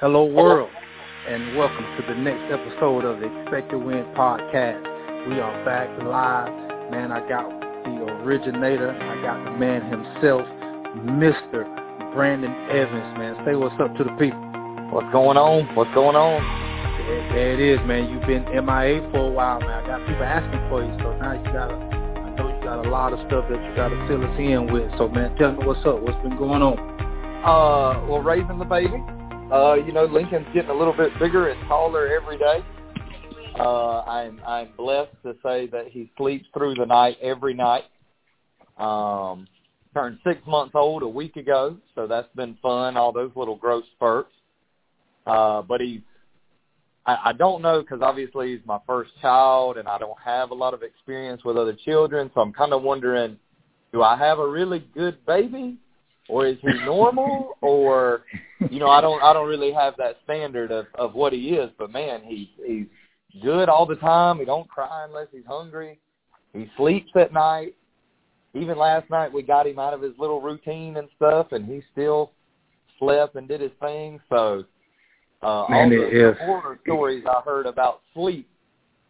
Hello, world, and welcome to the next episode of the Expect to Win podcast. We are back live. Man, I got the originator. I got the man himself, Mr. Brandon Evans, man. Say what's up to the people. What's going on? What's going on? There, there it is, man. You've been MIA for a while, man. I got people asking for you, so now you got to, I know you got a lot of stuff that you got to fill us in with. So, man, tell me what's up. What's been going on? Uh, well, raising the baby. Uh, you know, Lincoln's getting a little bit bigger and taller every day. Uh, I'm I'm blessed to say that he sleeps through the night every night. Um, turned six months old a week ago, so that's been fun. All those little growth spurts. Uh, but he's I, I don't know because obviously he's my first child, and I don't have a lot of experience with other children, so I'm kind of wondering, do I have a really good baby? Or is he normal? Or you know i don't i don't really have that standard of of what he is but man he he's good all the time. He don't cry unless he's hungry. He sleeps at night. Even last night we got him out of his little routine and stuff and he still slept and did his thing. So uh Man, all the is. horror stories i heard about sleep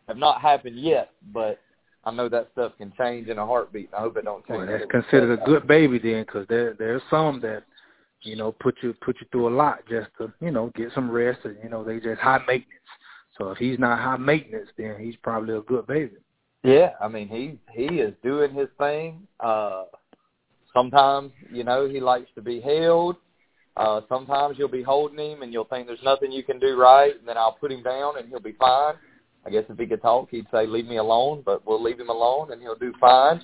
have not happened yet but I know that stuff can change in a heartbeat. I hope it don't change. Well, that's considered a good baby then, because there there's some that you know put you put you through a lot just to you know get some rest, and you know they just high maintenance. So if he's not high maintenance, then he's probably a good baby. Yeah, I mean he he is doing his thing. Uh sometimes, you know, he likes to be held. Uh sometimes you'll be holding him and you'll think there's nothing you can do right and then I'll put him down and he'll be fine. I guess if he could talk, he'd say, "Leave me alone," but we'll leave him alone, and he'll do fine.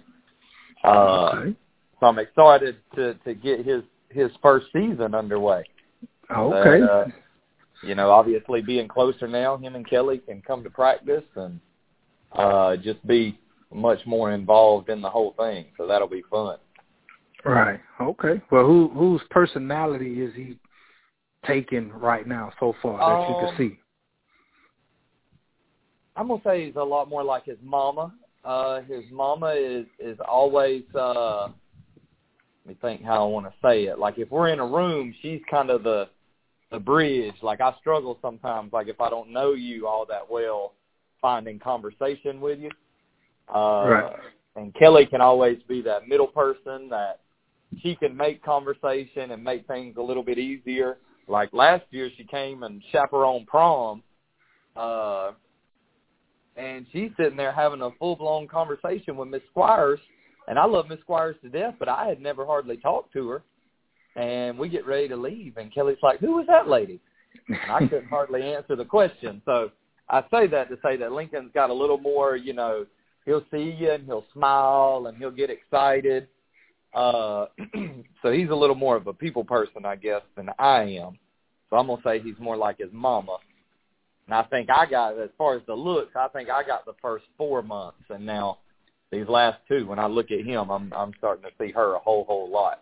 Uh, okay. So I'm excited to to get his his first season underway. Okay. But, uh, you know, obviously being closer now, him and Kelly can come to practice and uh, just be much more involved in the whole thing. So that'll be fun. Right. Okay. Well, who whose personality is he taking right now so far that you Um, can see? I'm gonna say he's a lot more like his mama. Uh his mama is is always uh let me think how I wanna say it. Like if we're in a room, she's kind of the the bridge. Like I struggle sometimes, like if I don't know you all that well, finding conversation with you. Uh Right. and Kelly can always be that middle person that she can make conversation and make things a little bit easier. Like last year she came and chaperoned prom. Uh and she's sitting there having a full blown conversation with Miss Squires, and I love Miss Squires to death, but I had never hardly talked to her. And we get ready to leave, and Kelly's like, "Who was that lady?" And I couldn't hardly answer the question. So I say that to say that Lincoln's got a little more, you know, he'll see you and he'll smile and he'll get excited. Uh, so he's a little more of a people person, I guess, than I am. So I'm gonna say he's more like his mama. And I think I got, as far as the looks, I think I got the first four months, and now these last two, when I look at him, I'm I'm starting to see her a whole whole lot.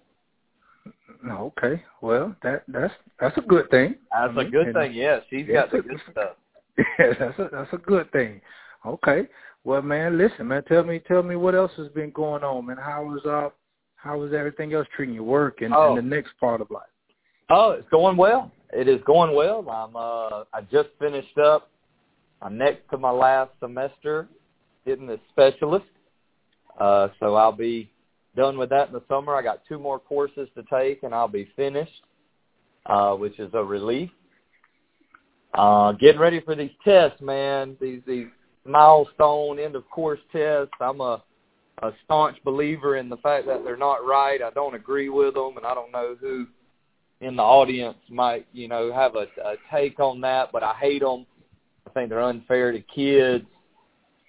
Okay. Well, that that's that's a good thing. That's a mean, good and- thing. Yeah, she's got the good stuff. Yeah, that's a that's a good thing. Okay. Well, man, listen, man. Tell me, tell me what else has been going on, man. How was uh, how was everything else treating you, work and, Oh. and the next part of life? Oh, it's going well. It is going well. I'm uh I just finished up. I'm next to my last semester getting the specialist. Uh so I'll be done with that in the summer. I got two more courses to take and I'll be finished. Uh which is a relief. Uh getting ready for these tests, man. These these milestone end of course tests. I'm a a staunch believer in the fact that they're not right. I don't agree with them and I don't know who in the audience might, you know, have a, a take on that, but I hate them. I think they're unfair to kids.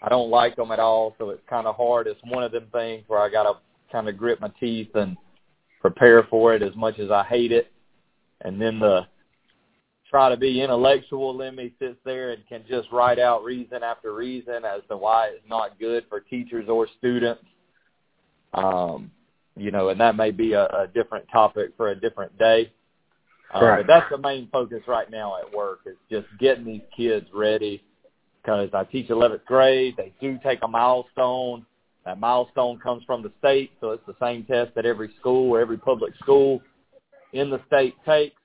I don't like them at all, so it's kind of hard. It's one of them things where I got to kind of grit my teeth and prepare for it as much as I hate it. And then the try to be intellectual in me sits there and can just write out reason after reason as to why it's not good for teachers or students. Um, you know, and that may be a, a different topic for a different day. Uh, Right. But that's the main focus right now at work is just getting these kids ready because I teach 11th grade. They do take a milestone. That milestone comes from the state, so it's the same test that every school or every public school in the state takes.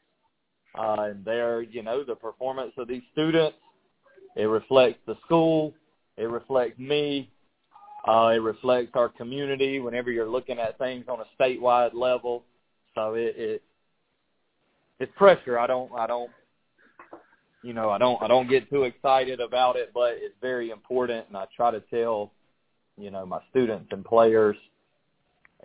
uh, and there, you know, the performance of these students, it reflects the school, it reflects me, uh, it reflects our community. Whenever you're looking at things on a statewide level, so it, it it's pressure. I don't, I don't, you know, I don't, I don't get too excited about it, but it's very important, and I try to tell, you know, my students and players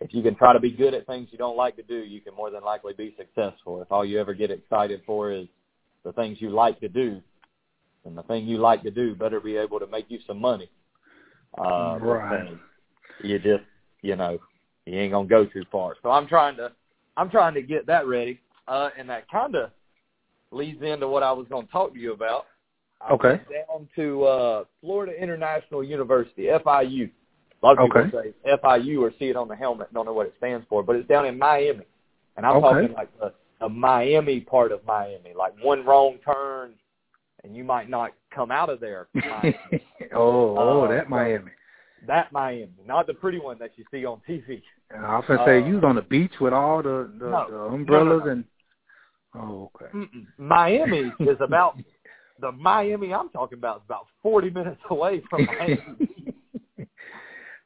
if you can try to be good at things you don't like to do, you can more than likely be successful. If all you ever get excited for is the things you like to do, and the thing you like to do better be able to make you some money. Uh, right. You just, you know, you ain't gonna go too far. So I'm trying to, I'm trying to get that ready, uh, and that kind of leads into what I was going to talk to you about. I okay. Down to uh, Florida International University, FIU. A lot of people okay. say FIU or see it on the helmet, don't know what it stands for, but it's down in Miami, and I'm okay. talking like the, the Miami part of Miami, like one wrong turn, and you might not come out of there. oh, oh, uh, that Miami. That Miami, not the pretty one that you see on TV. I was gonna say uh, you was on the beach with all the, the, no, the umbrellas no, no, and. Oh, okay. Mm-mm. Miami is about the Miami I'm talking about is about 40 minutes away from Miami.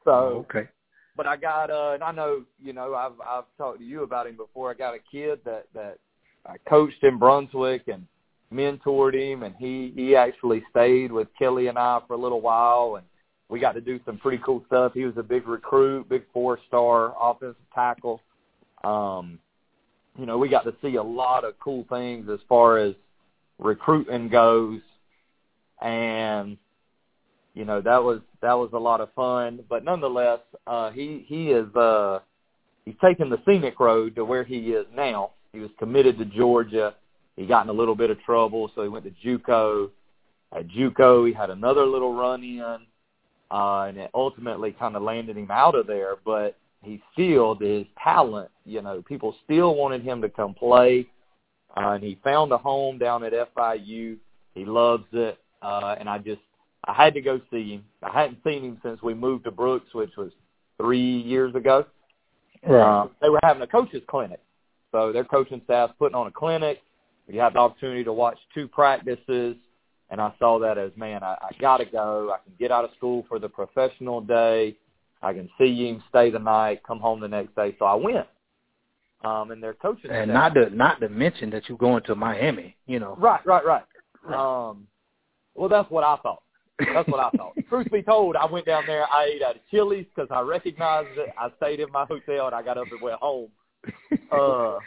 so oh, okay. But I got uh and I know, you know, I've I've talked to you about him before. I got a kid that that I coached in Brunswick and mentored him and he he actually stayed with Kelly and I for a little while and we got to do some pretty cool stuff. He was a big recruit, big four star offensive tackle. Um you know, we got to see a lot of cool things as far as recruiting goes. And you know that was that was a lot of fun. But nonetheless uh he he is uh he's taken the scenic road to where he is now. He was committed to Georgia. He got in a little bit of trouble so he went to JUCO. At JUCO he had another little run in uh and it ultimately kind of landed him out of there. But he still his talent you know people still wanted him to come play uh, and he found a home down at FIU. He loves it, uh, and I just I had to go see him. I hadn't seen him since we moved to Brooks, which was three years ago. Right. Uh, they were having a coaches clinic, so their coaching staff's putting on a clinic. We had the opportunity to watch two practices, and I saw that as man, I, I got to go. I can get out of school for the professional day. I can see him, stay the night, come home the next day. So I went um, and their coaching and not to not to mention that you're going to Miami, you know. Right, right, right. Um, well, that's what I thought. That's what I thought. Truth be told, I went down there. I ate out at Chili's because I recognized it. I stayed in my hotel and I got up and went home. Uh,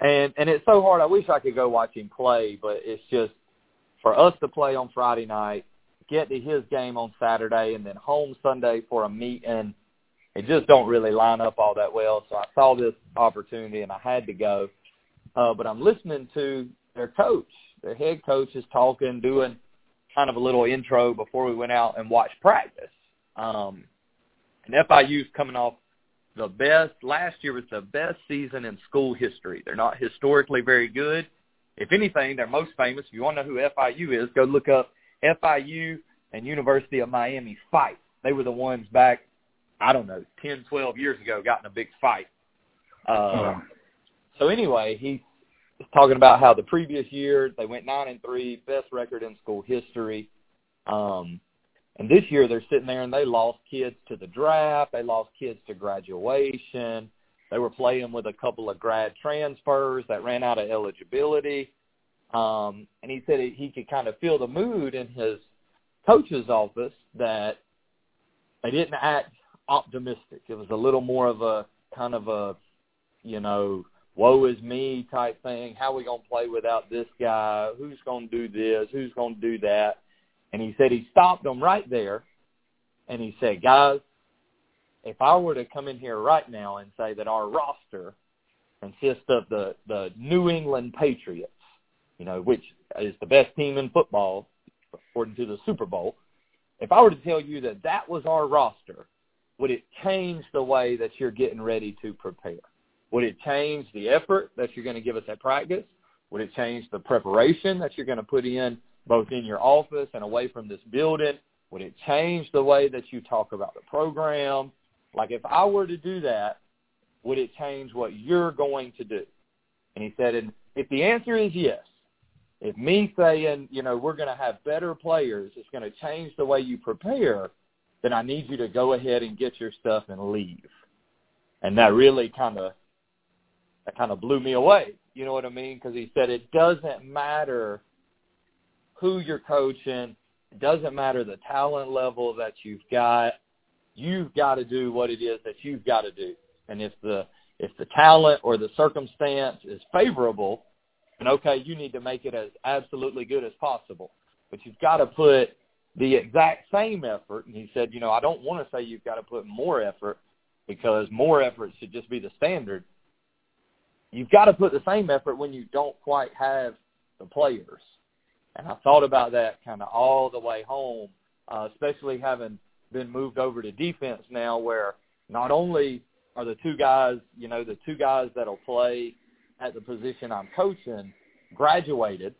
and and it's so hard. I wish I could go watch him play, but it's just for us to play on Friday night, get to his game on Saturday, and then home Sunday for a meeting it just don't really line up all that well. So I saw this opportunity and I had to go. Uh, but I'm listening to their coach. Their head coach is talking, doing kind of a little intro before we went out and watched practice. Um, and FIU's coming off the best. Last year was the best season in school history. They're not historically very good. If anything, they're most famous. If you want to know who FIU is, go look up FIU and University of Miami fight. They were the ones back I don't know, ten, twelve years ago, got in a big fight. Uh, Uh-huh. So anyway, he's talking about how the previous year they went nine and three, best record in school history. Um, and this year they're sitting there and they lost kids to the draft. They lost kids to graduation. They were playing with a couple of grad transfers that ran out of eligibility. Um, and he said he could kind of feel the mood in his coach's office that they didn't act optimistic. It was a little more of a kind of a, you know, woe is me type thing. How are we going to play without this guy? Who's going to do this? Who's going to do that? And he said he stopped them right there, and he said, guys, if I were to come in here right now and say that our roster consists of the the New England Patriots, you know, which is the best team in football according to the Super Bowl, if I were to tell you that that was our roster, would it change the way that you're getting ready to prepare? Would it change the effort that you're going to give us at practice? Would it change the preparation that you're going to put in both in your office and away from this building? Would it change the way that you talk about the program? Like if I were to do that, would it change what you're going to do? And he said, and if the answer is yes, if me saying, you know, we're going to have better players, it's going to change the way you prepare, then I need you to go ahead and get your stuff and leave. And that really kind of that kind of blew me away. You know what I mean? Because he said it doesn't matter who you're coaching. It doesn't matter the talent level that you've got. You've got to do what it is that you've got to do. And if the if the talent or the circumstance is favorable, then okay, you need to make it as absolutely good as possible. But you've got to put the exact same effort. And he said, you know, I don't want to say you've got to put more effort because more effort should just be the standard. You've got to put the same effort when you don't quite have the players. And I thought about that kind of all the way home, uh, especially having been moved over to defense now where not only are the two guys, you know, the two guys that'll play at the position I'm coaching graduated,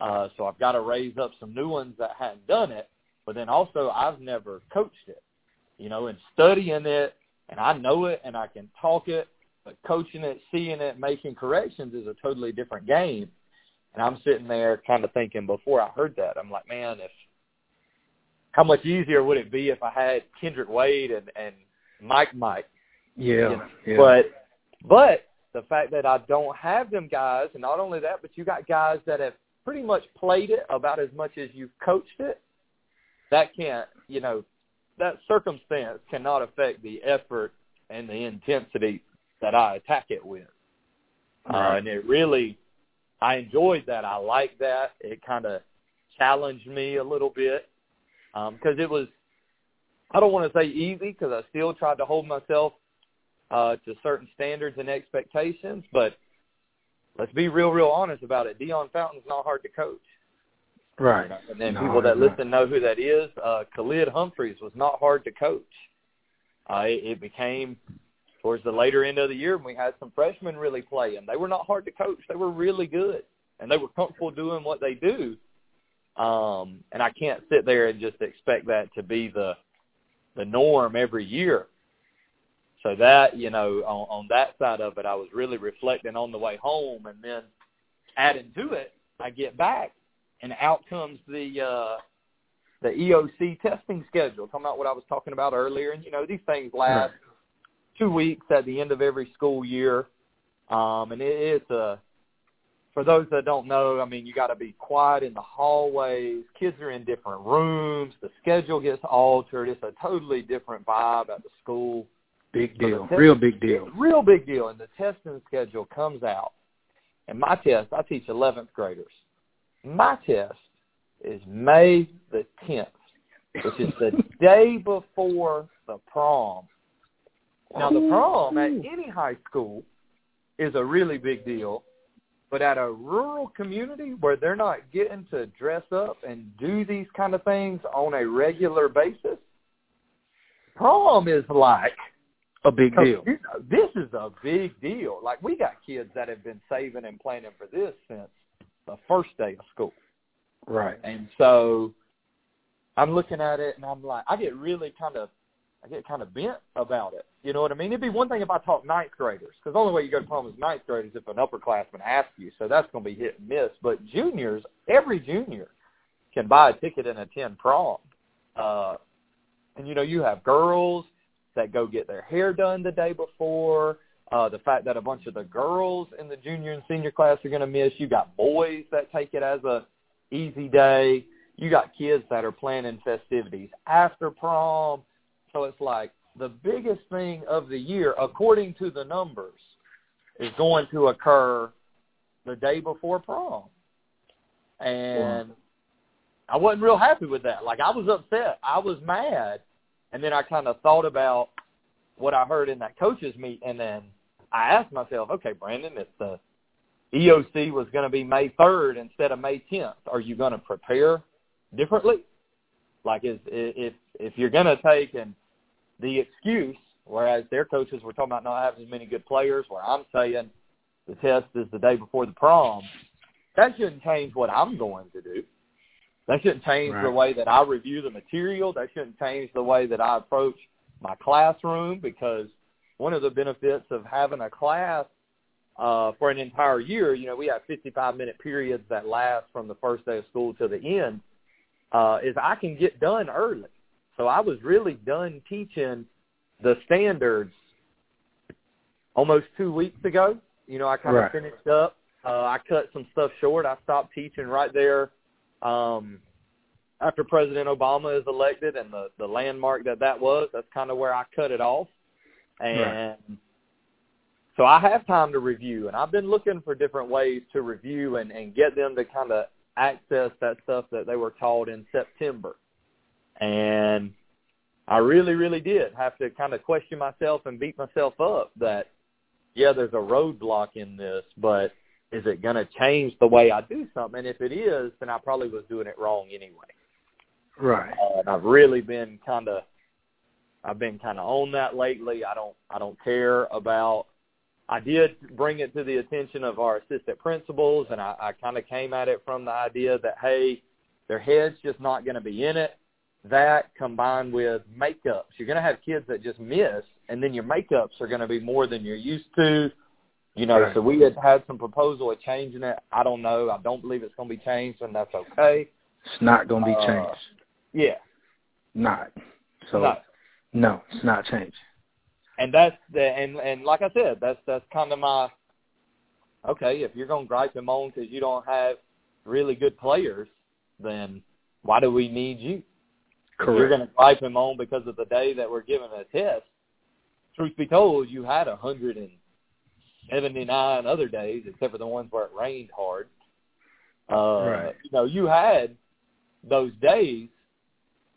uh, so I've got to raise up some new ones that hadn't done it. But then also I've never coached it, you know, and studying it, and I know it and I can talk it, but coaching it, seeing it, making corrections is a totally different game. And I'm sitting there kind of thinking before I heard that, I'm like, man, if how much easier would it be if I had Kendrick Wade and and Mike Mike? Yeah, you know? yeah. But but the fact that I don't have them guys, and not only that, but you got guys that have pretty much played it about as much as you've coached it. That can't, you know, that circumstance cannot affect the effort and the intensity that I attack it with. Right. Uh, and it really, I enjoyed that. I liked that. It kind of challenged me a little bit because um, it was, I don't want to say easy because I still tried to hold myself uh, to certain standards and expectations, but let's be real, real honest about it. Dion Fountain's not hard to coach. Right. And then No, people that not. listen know who that is. Uh, Khalid Humphreys was not hard to coach. Uh, it, it became towards the later end of the year when we had some freshmen really playing. They were not hard to coach. They were really good, and they were comfortable doing what they do. Um, and I can't sit there and just expect that to be the the norm every year. So that you know, on, on that side of it, I was really reflecting on the way home, and then adding to it, I get back, and out comes the uh, the EOC testing schedule. Talking about what I was talking about earlier, and you know, these things last two weeks at the end of every school year, um, and it, it's a for those that don't know, I mean, you got to be quiet in the hallways. Kids are in different rooms. The schedule gets altered. It's a totally different vibe at the school. Big So deal. test- Real big deal. Real big deal. And the testing schedule comes out. And my test, I teach 11th graders. My test is May the 10th, which is the day before the prom. Now, the prom at any high school is a really big deal, but at a rural community where they're not getting to dress up and do these kind of things on a regular basis, prom is like A big deal. this is a big deal. Like we got kids that have been saving and planning for this since the first day of school. Right. And so I'm looking at it and I'm like, I get really kind of, I get kind of bent about it. You know what I mean? It'd be one thing if I taught ninth graders, because the only way you go to prom is ninth graders if an upperclassman asks you. So that's going to be hit and miss. But juniors, every junior can buy a ticket and attend prom. Uh, and you know, you have girls that go get their hair done the day before. Uh, the fact that a bunch of the girls in the junior and senior class are going to miss. You got boys that take it as a easy day. You got kids that are planning festivities after prom. So it's like the biggest thing of the year, according to the numbers, is going to occur the day before prom. And I wasn't real happy with that. Like I was upset. I was mad. And then I kind of thought about what I heard in that coaches meet and then I asked myself, okay, Brandon, if the EOC was going to be May 3rd instead of May 10th, are you going to prepare differently? Like is if if you're going to take and the excuse, whereas their coaches were talking about not having as many good players, where I'm saying the test is the day before the prom, that shouldn't change what I'm going to do. That shouldn't change the way that I review the material. That shouldn't change the way that I approach my classroom because one of the benefits of having a class uh, for an entire year, you know, we have 55 minute periods that last from the first day of school to the end, uh, is I can get done early. So I was really done teaching the standards almost two weeks ago. You know, I kind Right. of finished up. Uh, I cut some stuff short. I stopped teaching right there um, after President Obama is elected and the the landmark that that was. That's kind of where I cut it off, and so I have time to review. And I've been looking for different ways to review and and get them to kind of access that stuff that they were taught in September, and I really, really did have to kind of question myself and beat myself up that, yeah, there's a roadblock in this, but is it going to change the way I do something? And if it is, then I probably was doing it wrong anyway. Right. Uh, and I've really been kind of, I've been kind of on that lately. I don't, I don't care about. I did bring it to the attention of our assistant principals, and I, I kind of came at it from the idea that hey, their head's just not going to be in it that combined with makeups. You're going to have kids that just miss, and then your makeups are going to be more than you're used to. You know, Right. so we had had some proposal of changing it. I don't know. I don't believe it's going to be changed, and that's okay. It's not going to be Uh, changed. Yeah. Not. So No. no, it's not changed. And that's the and and like I said, that's that's kind of my okay. If you're going to gripe and moan because you don't have really good players, then why do we need you? If you're going to gripe and moan because of the day that we're giving a test. Truth be told, you had a hundred and seventy nine other days, except for the ones where it rained hard. Uh, Right. You know, you had those days,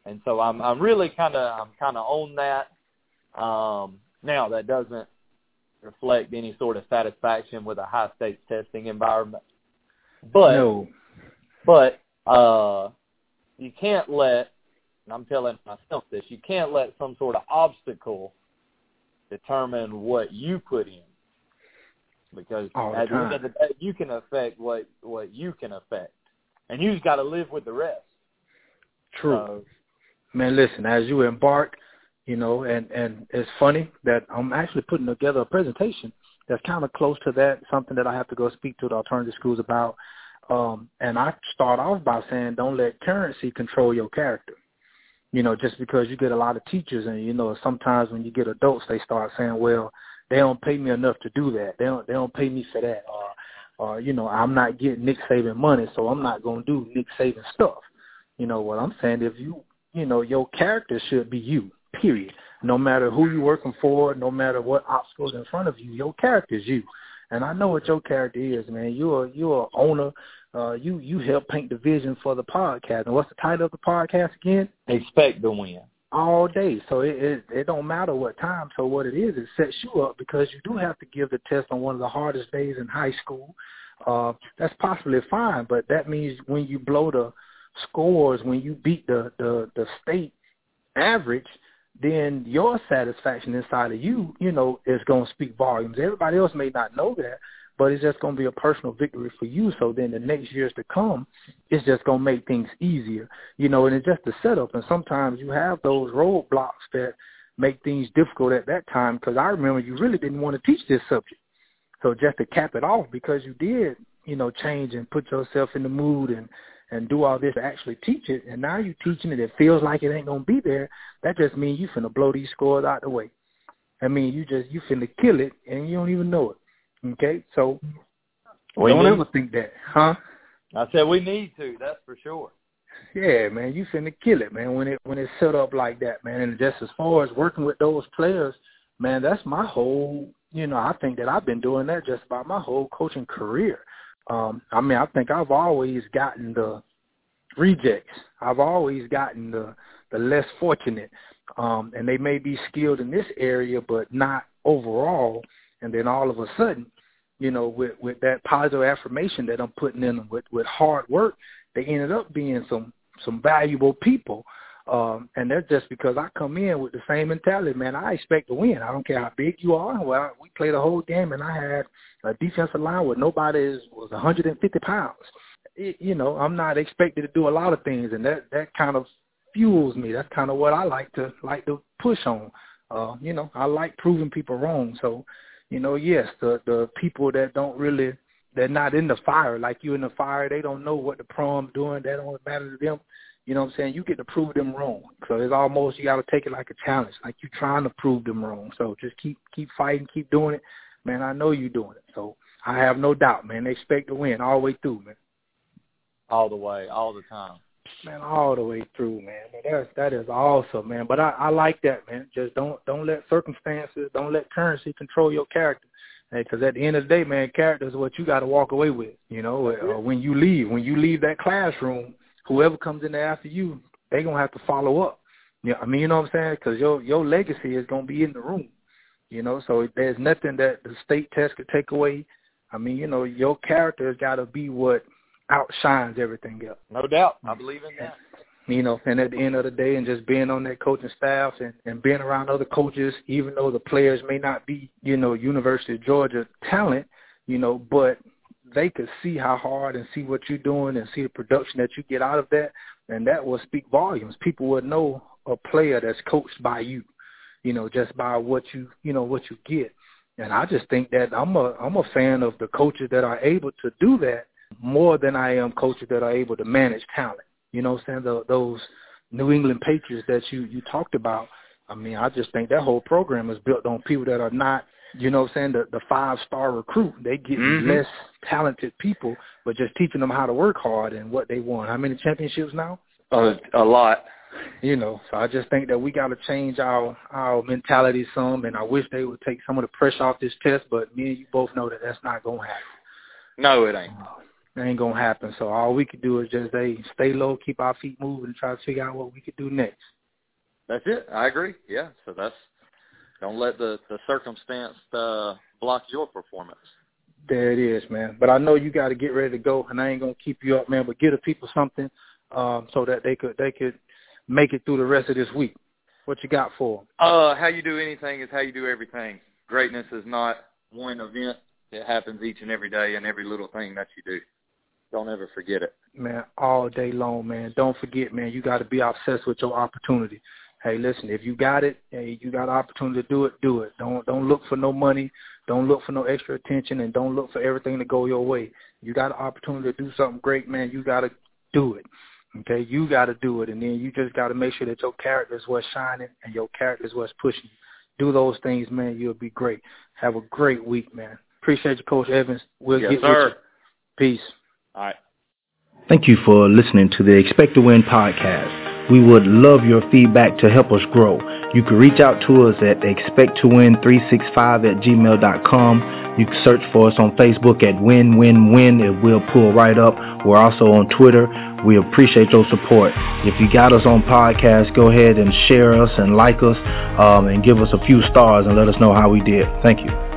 and so I'm I'm really kind of I'm kind of on that. Um, now that doesn't reflect any sort of satisfaction with a high stakes testing environment, but no. but uh, you can't let, and I'm telling myself this, you can't let some sort of obstacle determine what you put in. Because All at the end of the day, you can affect what what you can affect, and you just got to live with the rest. True. So, Man, listen, as you embark, you know, and and it's funny that I'm actually putting together a presentation that's kind of close to that, something that I have to go speak to the alternative schools about. Um, and I start off by saying, don't let currency control your character. You know, just because you get a lot of teachers, and you know, sometimes when you get adults, they start saying, well, they don't pay me enough to do that. They don't they don't pay me for that, or or you know, I'm not getting Nick Saban money, so I'm not to do Nick Saban stuff. You know what I'm saying? If you you know, your character should be you, period. No matter who you're working for, no matter what obstacles in front of you, your character is you. And I know what your character is, man. You're you're owner. Uh, you you help paint the vision for the podcast. And what's the title of the podcast again? expect to win. All day. So it, it it don't matter what time. So what it is, it sets you up because you do have to give the test on one of the hardest days in high school. Uh, that's possibly fine, but that means when you blow the scores, when you beat the the, the state average, then your satisfaction inside of you, you know, is going to speak volumes. Everybody else may not know that, but it's just going to be a personal victory for you. So then the next years to come, it's just going to make things easier, you know, and it's just a setup. And sometimes you have those roadblocks that make things difficult at that time because I remember you really didn't want to teach this subject. So just to cap it off, because you did, you know, change and put yourself in the mood and and do all this to actually teach it, and now you're teaching it, it feels like it ain't gonna be there. That just means you finna blow these scores out the way. I mean, you just you finna kill it, and you don't even know it. Okay, so We don't need- ever think that, huh? I said we need to. That's for sure. Yeah, man, you finna kill it, man. When it when it's set up like that, man. And just as far as working with those players, man, that's my whole. You know, I think that I've been doing that just about my whole coaching career. Um, I mean, I think I've always gotten the rejects. I've always gotten the the less fortunate, um, and they may be skilled in this area, but not overall. And then all of a sudden, you know, with with that positive affirmation that I'm putting in them, with with hard work, they ended up being some some valuable people. Um, and that's just because I come in with the same mentality, man. I expect to win. I don't care how big you are. Well, we played a whole game, and I had a defensive line where nobody is, was 150 pounds. It, you know, I'm not expected to do a lot of things, and that that kind of fuels me. That's kind of what I like to like to push on. Uh, you know, I like proving people wrong. So, you know, yes, the the people that don't really they're not in the fire like you in the fire. They don't know what the prom's doing. That don't matter to them. You know what I'm saying? You get to prove them wrong. So it's almost you got to take it like a challenge, like you're trying to prove them wrong. So just keep keep fighting, keep doing it, man. I know you're doing it. So I have no doubt, man. They expect to win all the way through, man. All the way, all the time. Man, all the way through, man. That's that is awesome, man. But I, I like that, man. Just don't don't let circumstances, don't let currency control your character. Because at the end of the day, man, character is what you got to walk away with. You know, when you leave, when you leave that classroom, whoever comes in there after you, they gonna have to follow up. Yeah, I mean, you know what I'm saying? Because your your legacy is gonna be in the room. You know, so there's nothing that the state test could take away. I mean, you know, your character has got to be what outshines everything else. No doubt, I believe in that. You know, and at the end of the day, and just being on that coaching staff and, and being around other coaches, even though the players may not be, you know, University of Georgia talent, you know, but they could see how hard and see what you're doing and see the production that you get out of that, and that will speak volumes. People would know a player that's coached by you, you know, just by what you, you know, what you get. And I just think that I'm a I'm a fan of the coaches that are able to do that more than I am coaches that are able to manage talent. You know, what I'm saying the, those New England Patriots that you you talked about. I mean, I just think that whole program is built on people that are not, you know, what I'm saying the the five star recruit. They get mm-hmm. less talented people, but just teaching them how to work hard and what they want. How many championships now? Uh, a lot. You know, so I just think that we got to change our our mentality some, and I wish they would take some of the pressure off this test. But me and you both know that that's not gonna happen. No, it ain't. It ain't gonna happen. So all we could do is just hey, stay low, keep our feet moving, and try to figure out what we could do next. That's it. I agree. Yeah. So that's don't let the the circumstance uh, block your performance. There it is, man. But I know you got to get ready to go, and I ain't gonna keep you up, man. But give the people something um, so that they could they could make it through the rest of this week. What you got for them? Uh, how you do anything is how you do everything. Greatness is not one event. It happens each and every day in every little thing that you do. Don't ever forget it. Man, all day long, man. Don't forget, man, you got to be obsessed with your opportunity. Hey, listen, if you got it, hey, you got an opportunity to do it, do it. Don't don't look for no money, don't look for no extra attention, and don't look for everything to go your way. You got an opportunity to do something great, man. You got to do it. Okay, you got to do it, and then you just got to make sure that your character is what's shining and your character is what's pushing you. Do those things, man. You'll be great. Have a great week, man. Appreciate you, Coach Evans. We'll yes, get sir. with you. Peace. All right. Thank you for listening to the Expect to Win podcast. We would love your feedback to help us grow. You can reach out to us at expecttowin365 at gmail.com. You can search for us on Facebook at Win Win Win. It will pull right up. We're also on Twitter. We appreciate your support. If you got us on podcast, go ahead and share us and like us um, and give us a few stars and let us know how we did. Thank you.